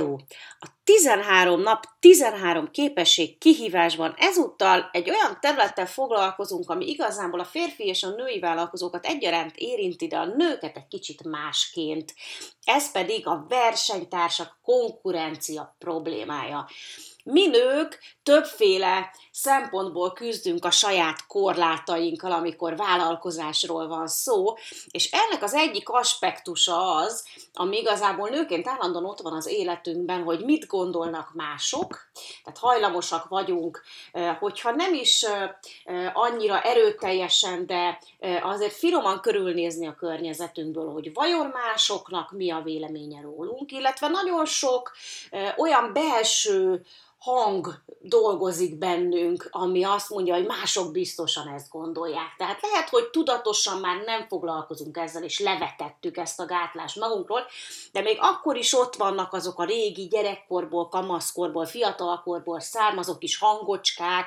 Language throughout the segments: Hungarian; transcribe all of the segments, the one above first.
Hallo A 13 nap, 13 képesség kihívásban ezúttal egy olyan területtel foglalkozunk, ami igazából a férfi és a női vállalkozókat egyaránt érinti, de a nőket egy kicsit másként. Ez pedig a versenytársak konkurencia problémája. Mi nők többféle szempontból küzdünk a saját korlátainkkal, amikor vállalkozásról van szó, és ennek az egyik aspektusa az, ami igazából nőként állandóan ott van az életünkben, hogy mit gondolnak mások, tehát hajlamosak vagyunk, hogyha nem is annyira erőteljesen, de azért finoman körülnézni a környezetünkből, hogy vajon másoknak mi a véleménye rólunk, illetve nagyon sok olyan belső hang dolgozik bennünk, ami azt mondja, hogy mások biztosan ezt gondolják. Tehát lehet, hogy tudatosan már nem foglalkozunk ezzel, és levetettük ezt a gátlást magunkról, de még akkor is ott vannak azok a régi gyerekkorból, kamaszkorból, fiatalkorból származó kis hangocskák,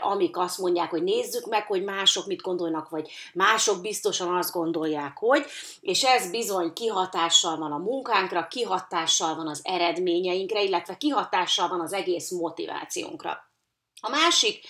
amik azt mondják, hogy nézzük meg, hogy mások mit gondolnak, vagy mások biztosan azt gondolják, hogy, és ez bizony kihatással van a munkánkra, kihatással van az eredményeinkre, illetve kihatással van az egész egész motivációnkra. A másik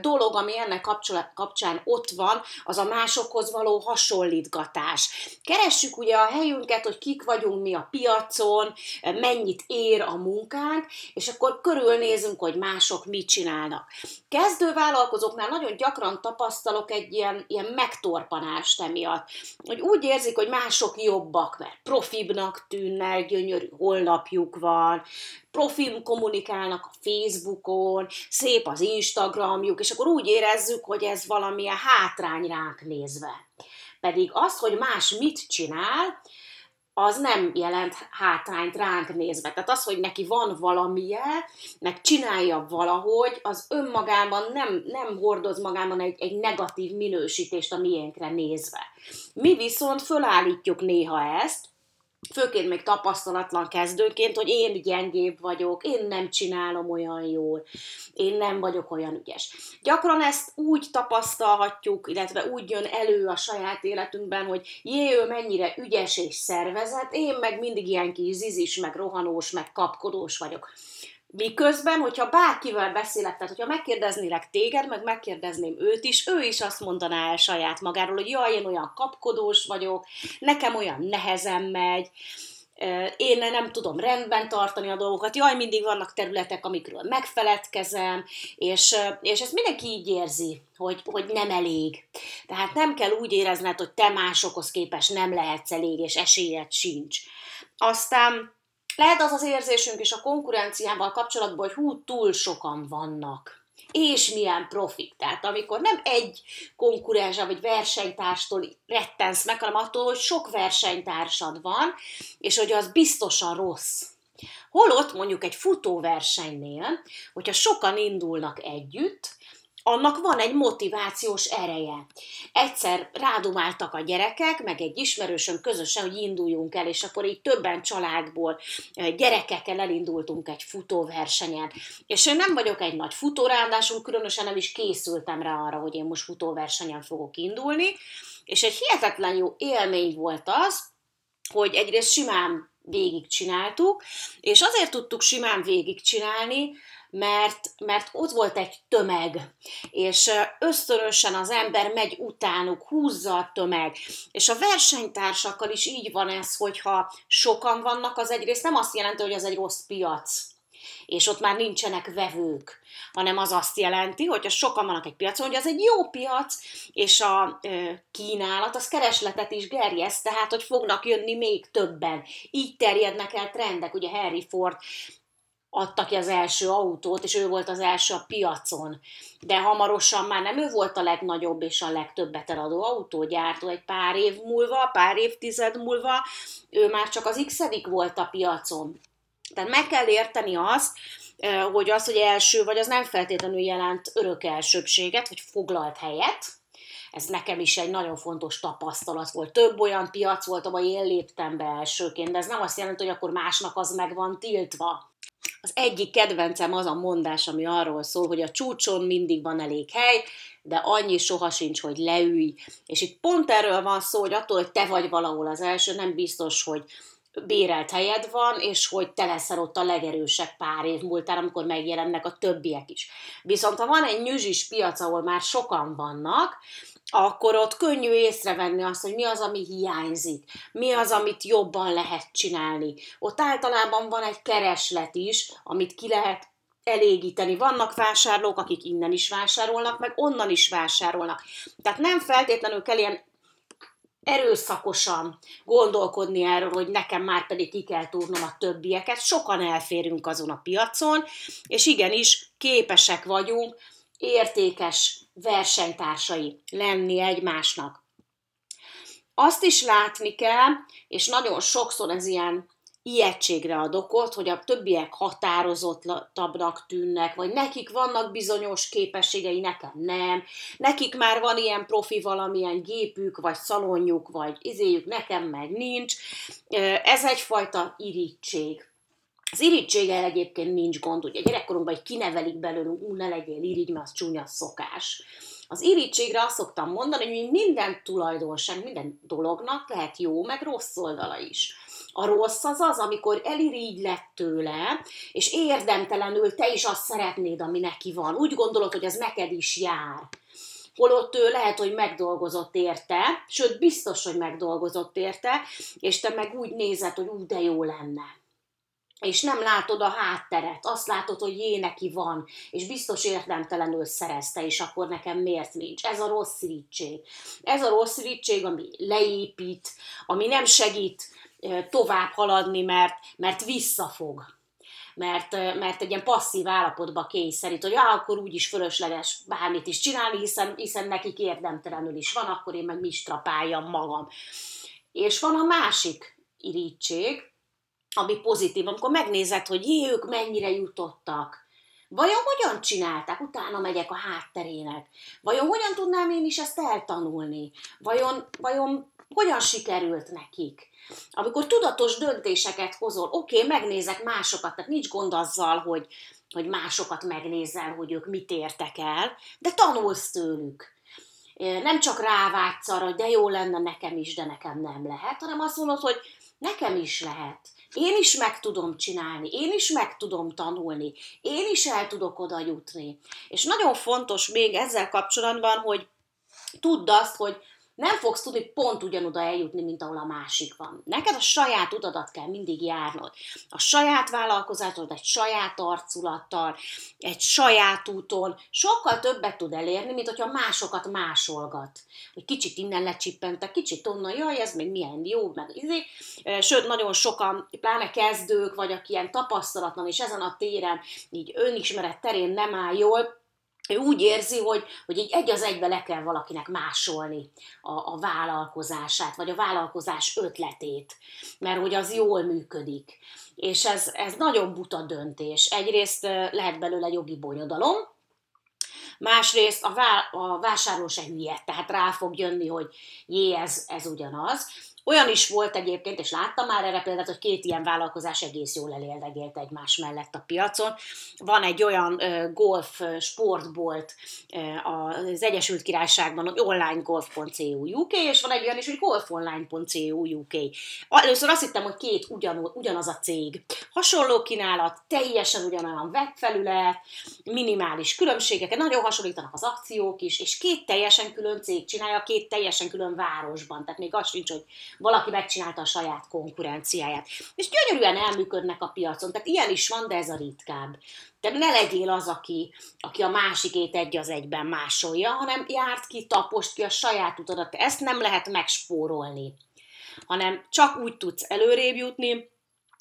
dolog, ami ennek kapcsán ott van, az a másokhoz való hasonlítgatás. Keressük ugye a helyünket, hogy kik vagyunk mi a piacon, mennyit ér a munkánk, és akkor körülnézünk, hogy mások mit csinálnak. Kezdő vállalkozóknál nagyon gyakran tapasztalok egy ilyen, ilyen megtorpanást emiatt, hogy úgy érzik, hogy mások jobbak, mert profibnak tűnnek, gyönyörű holnapjuk van, profil kommunikálnak a Facebookon, szép az Instagramjuk, és akkor úgy érezzük, hogy ez valamilyen hátrány ránk nézve. Pedig az, hogy más mit csinál, az nem jelent hátrányt ránk nézve. Tehát az, hogy neki van valamije, meg csinálja valahogy, az önmagában nem, nem hordoz magában egy, egy negatív minősítést a miénkre nézve. Mi viszont fölállítjuk néha ezt, főként még tapasztalatlan kezdőként, hogy én gyengébb vagyok, én nem csinálom olyan jól, én nem vagyok olyan ügyes. Gyakran ezt úgy tapasztalhatjuk, illetve úgy jön elő a saját életünkben, hogy jé, ő mennyire ügyes és szervezet, én meg mindig ilyen kis zizis, meg rohanós, meg kapkodós vagyok. Miközben, hogyha bárkivel beszélek, tehát hogyha megkérdeznélek téged, meg megkérdezném őt is, ő is azt mondaná el saját magáról, hogy jaj, én olyan kapkodós vagyok, nekem olyan nehezen megy, én nem tudom rendben tartani a dolgokat, jaj, mindig vannak területek, amikről megfeledkezem, és, és ezt mindenki így érzi, hogy, hogy nem elég. Tehát nem kell úgy érezned, hogy te másokhoz képes nem lehetsz elég, és esélyed sincs. Aztán lehet az az érzésünk is a konkurenciával kapcsolatban, hogy hú, túl sokan vannak és milyen profik. Tehát amikor nem egy konkurensra vagy versenytárstól rettensz meg, hanem attól, hogy sok versenytársad van, és hogy az biztosan rossz. Holott mondjuk egy futóversenynél, hogyha sokan indulnak együtt, annak van egy motivációs ereje. Egyszer rádumáltak a gyerekek, meg egy ismerősöm közösen, hogy induljunk el, és akkor így többen családból gyerekekkel elindultunk egy futóversenyen. És én nem vagyok egy nagy futó, ráadásul különösen nem is készültem rá arra, hogy én most futóversenyen fogok indulni, és egy hihetetlen jó élmény volt az, hogy egyrészt simán végigcsináltuk, és azért tudtuk simán végigcsinálni, mert, mert ott volt egy tömeg, és ösztönösen az ember megy utánuk, húzza a tömeg, és a versenytársakkal is így van ez, hogyha sokan vannak, az egyrészt nem azt jelenti, hogy az egy rossz piac, és ott már nincsenek vevők, hanem az azt jelenti, hogy ha sokan vannak egy piacon, hogy az egy jó piac, és a ö, kínálat az keresletet is gerjeszt, tehát hogy fognak jönni még többen. Így terjednek el trendek, ugye Harry Ford adta ki az első autót, és ő volt az első a piacon. De hamarosan már nem ő volt a legnagyobb és a legtöbbet eladó autógyártó. Egy pár év múlva, pár évtized múlva ő már csak az x volt a piacon. Tehát meg kell érteni azt, hogy az, hogy első vagy, az nem feltétlenül jelent örök elsőbséget, vagy foglalt helyet, ez nekem is egy nagyon fontos tapasztalat volt. Több olyan piac volt, ahol én léptem be elsőként, de ez nem azt jelenti, hogy akkor másnak az meg van tiltva. Az egyik kedvencem az a mondás, ami arról szól, hogy a csúcson mindig van elég hely, de annyi soha sincs, hogy leülj. És itt pont erről van szó, hogy attól, hogy te vagy valahol az első, nem biztos, hogy bérelt helyed van, és hogy te leszel ott a legerősebb pár év múltán, amikor megjelennek a többiek is. Viszont ha van egy nyüzsis piac, ahol már sokan vannak, akkor ott könnyű észrevenni azt, hogy mi az, ami hiányzik, mi az, amit jobban lehet csinálni. Ott általában van egy kereslet is, amit ki lehet elégíteni. Vannak vásárlók, akik innen is vásárolnak, meg onnan is vásárolnak. Tehát nem feltétlenül kell ilyen erőszakosan gondolkodni erről, hogy nekem már pedig ki kell túrnom a többieket. Sokan elférünk azon a piacon, és igenis képesek vagyunk értékes versenytársai lenni egymásnak. Azt is látni kell, és nagyon sokszor ez ilyen ijegységre ad okot, hogy a többiek határozottabbnak tűnnek, vagy nekik vannak bizonyos képességei, nekem nem, nekik már van ilyen profi valamilyen gépük, vagy szalonjuk, vagy izéjük, nekem meg nincs. Ez egyfajta irítség. Az irítséggel egyébként nincs gond, ugye gyerekkorunkban, hogy kinevelik belőlünk, ú, ne legyél irigy, mert az csúnya szokás. Az irítségre azt szoktam mondani, hogy minden tulajdonság, minden dolognak lehet jó, meg rossz oldala is. A rossz az az, amikor elirigy lett tőle, és érdemtelenül te is azt szeretnéd, ami neki van. Úgy gondolod, hogy az neked is jár holott ő lehet, hogy megdolgozott érte, sőt, biztos, hogy megdolgozott érte, és te meg úgy nézed, hogy úgy de jó lenne és nem látod a hátteret, azt látod, hogy jé, neki van, és biztos érdemtelenül szerezte, és akkor nekem miért nincs. Ez a rossz irítség. Ez a rossz irítség, ami leépít, ami nem segít tovább haladni, mert, mert visszafog. Mert, mert egy ilyen passzív állapotba kényszerít, hogy ah, akkor úgyis fölösleges bármit is csinálni, hiszen, hiszen nekik érdemtelenül is van, akkor én meg mi strapáljam magam. És van a másik irítség, ami pozitív, amikor megnézed, hogy jé, ők mennyire jutottak, Vajon hogyan csinálták? Utána megyek a hátterének. Vajon hogyan tudnám én is ezt eltanulni? Vajon, vajon hogyan sikerült nekik? Amikor tudatos döntéseket hozol, oké, okay, megnézek másokat, tehát nincs gond azzal, hogy, hogy másokat megnézel, hogy ők mit értek el, de tanulsz tőlük. Nem csak rávágysz arra, hogy de jó lenne nekem is, de nekem nem lehet, hanem azt mondod, hogy nekem is lehet én is meg tudom csinálni, én is meg tudom tanulni, én is el tudok oda jutni. És nagyon fontos még ezzel kapcsolatban, hogy tudd azt, hogy nem fogsz tudni pont ugyanoda eljutni, mint ahol a másik van. Neked a saját utadat kell mindig járnod. A saját vállalkozásod egy saját arculattal, egy saját úton sokkal többet tud elérni, mint hogyha másokat másolgat. Hogy kicsit innen lecsippentek, kicsit onnan, jaj, ez még milyen jó, meg izé. Sőt, nagyon sokan, pláne kezdők, vagy aki ilyen tapasztalatlan, és ezen a téren, így önismeret terén nem áll jól, ő úgy érzi, hogy, hogy így egy az egybe le kell valakinek másolni a, a vállalkozását, vagy a vállalkozás ötletét, mert hogy az jól működik. És ez, ez nagyon buta döntés. Egyrészt lehet belőle jogi bonyodalom, másrészt a, vá, a vásárló se hülye, tehát rá fog jönni, hogy jé, ez, ez ugyanaz. Olyan is volt egyébként, és láttam már erre példát, hogy két ilyen vállalkozás egész jól elérdegélt egymás mellett a piacon. Van egy olyan golf sportbolt uh, az Egyesült Királyságban, hogy onlinegolf.cu UK, és van egy olyan is, hogy golfonline.cu UK. Először azt hittem, hogy két ugyan, ugyanaz a cég. Hasonló kínálat, teljesen ugyanolyan webfelület, minimális különbségek, nagyon hasonlítanak az akciók is, és két teljesen külön cég csinálja, két teljesen külön városban. Tehát még az sincs, hogy valaki megcsinálta a saját konkurenciáját. És gyönyörűen elműködnek a piacon, tehát ilyen is van, de ez a ritkább. Te ne legyél az, aki, aki a másikét egy az egyben másolja, hanem járt ki, tapost ki a saját utadat. Ezt nem lehet megspórolni, hanem csak úgy tudsz előrébb jutni,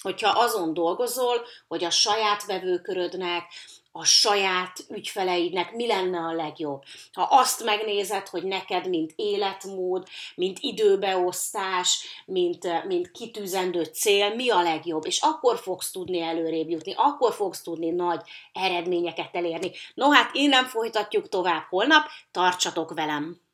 hogyha azon dolgozol, hogy a saját vevőkörödnek, a saját ügyfeleidnek mi lenne a legjobb. Ha azt megnézed, hogy neked, mint életmód, mint időbeosztás, mint, mint kitűzendő cél, mi a legjobb, és akkor fogsz tudni előrébb jutni, akkor fogsz tudni nagy eredményeket elérni. No hát, innen folytatjuk tovább holnap, tartsatok velem!